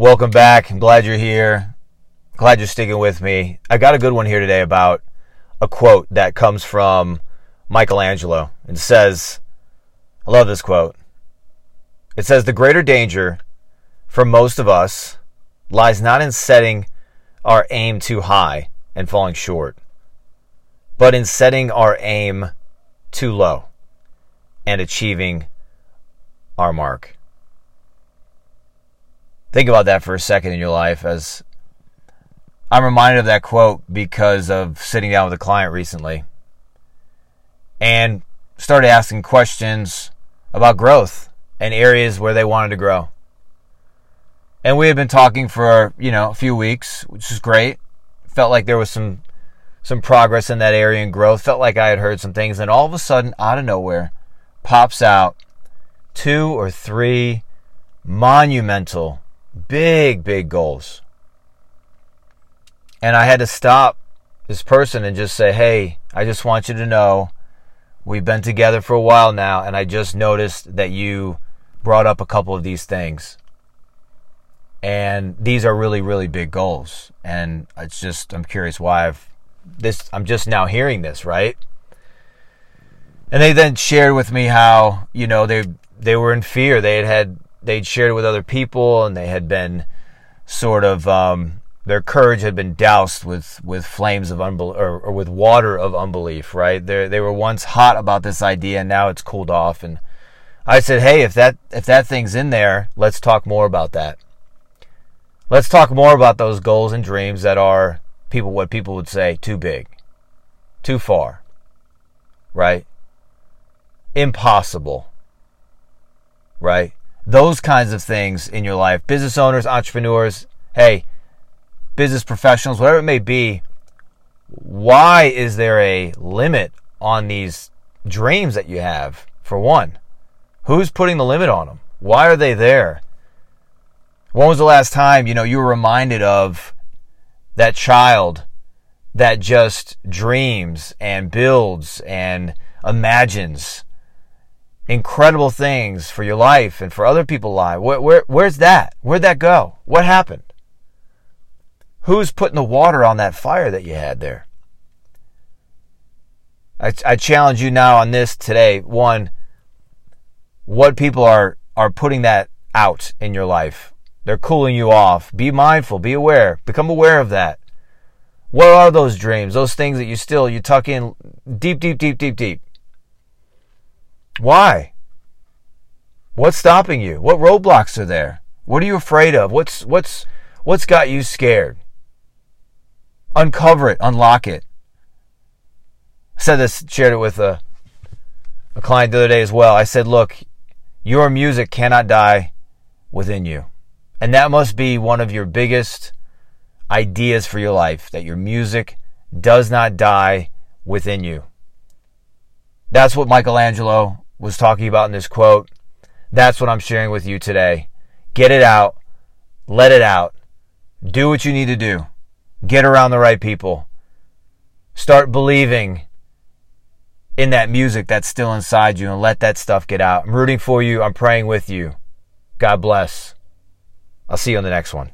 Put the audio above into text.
Welcome back. I'm glad you're here. Glad you're sticking with me. I got a good one here today about a quote that comes from Michelangelo. It says, I love this quote. It says, The greater danger for most of us lies not in setting our aim too high and falling short, but in setting our aim too low and achieving our mark. Think about that for a second in your life as I'm reminded of that quote because of sitting down with a client recently and started asking questions about growth and areas where they wanted to grow. And we had been talking for, you know, a few weeks, which is great. Felt like there was some some progress in that area and growth. Felt like I had heard some things and all of a sudden out of nowhere pops out two or three monumental big big goals and I had to stop this person and just say, hey, I just want you to know we've been together for a while now, and I just noticed that you brought up a couple of these things. And these are really, really big goals. And it's just, I'm curious why I've this, I'm just now hearing this, right? And they then shared with me how, you know, they, they were in fear. They had had, they'd shared it with other people and they had been sort of, um, their courage had been doused with, with flames of unbelief or, or, with water of unbelief, right? They they were once hot about this idea and now it's cooled off. And I said, hey, if that if that thing's in there, let's talk more about that. Let's talk more about those goals and dreams that are people what people would say too big, too far, right? Impossible, right? Those kinds of things in your life. Business owners, entrepreneurs, hey, business professionals, whatever it may be, why is there a limit on these dreams that you have? For one, who's putting the limit on them? Why are they there? When was the last time, you know, you were reminded of that child that just dreams and builds and imagines incredible things for your life and for other people's lives? Where, where, where's that? Where'd that go? What happened? Who's putting the water on that fire that you had there? I, I challenge you now on this today. One, what people are, are putting that out in your life. They're cooling you off. Be mindful, be aware, become aware of that. What are those dreams? Those things that you still you tuck in deep, deep, deep, deep, deep. Why? What's stopping you? What roadblocks are there? What are you afraid of? What's what's what's got you scared? Uncover it, unlock it. I said this, shared it with a, a client the other day as well. I said, look, your music cannot die within you. And that must be one of your biggest ideas for your life that your music does not die within you. That's what Michelangelo was talking about in this quote. That's what I'm sharing with you today. Get it out. Let it out. Do what you need to do. Get around the right people. Start believing in that music that's still inside you and let that stuff get out. I'm rooting for you. I'm praying with you. God bless. I'll see you on the next one.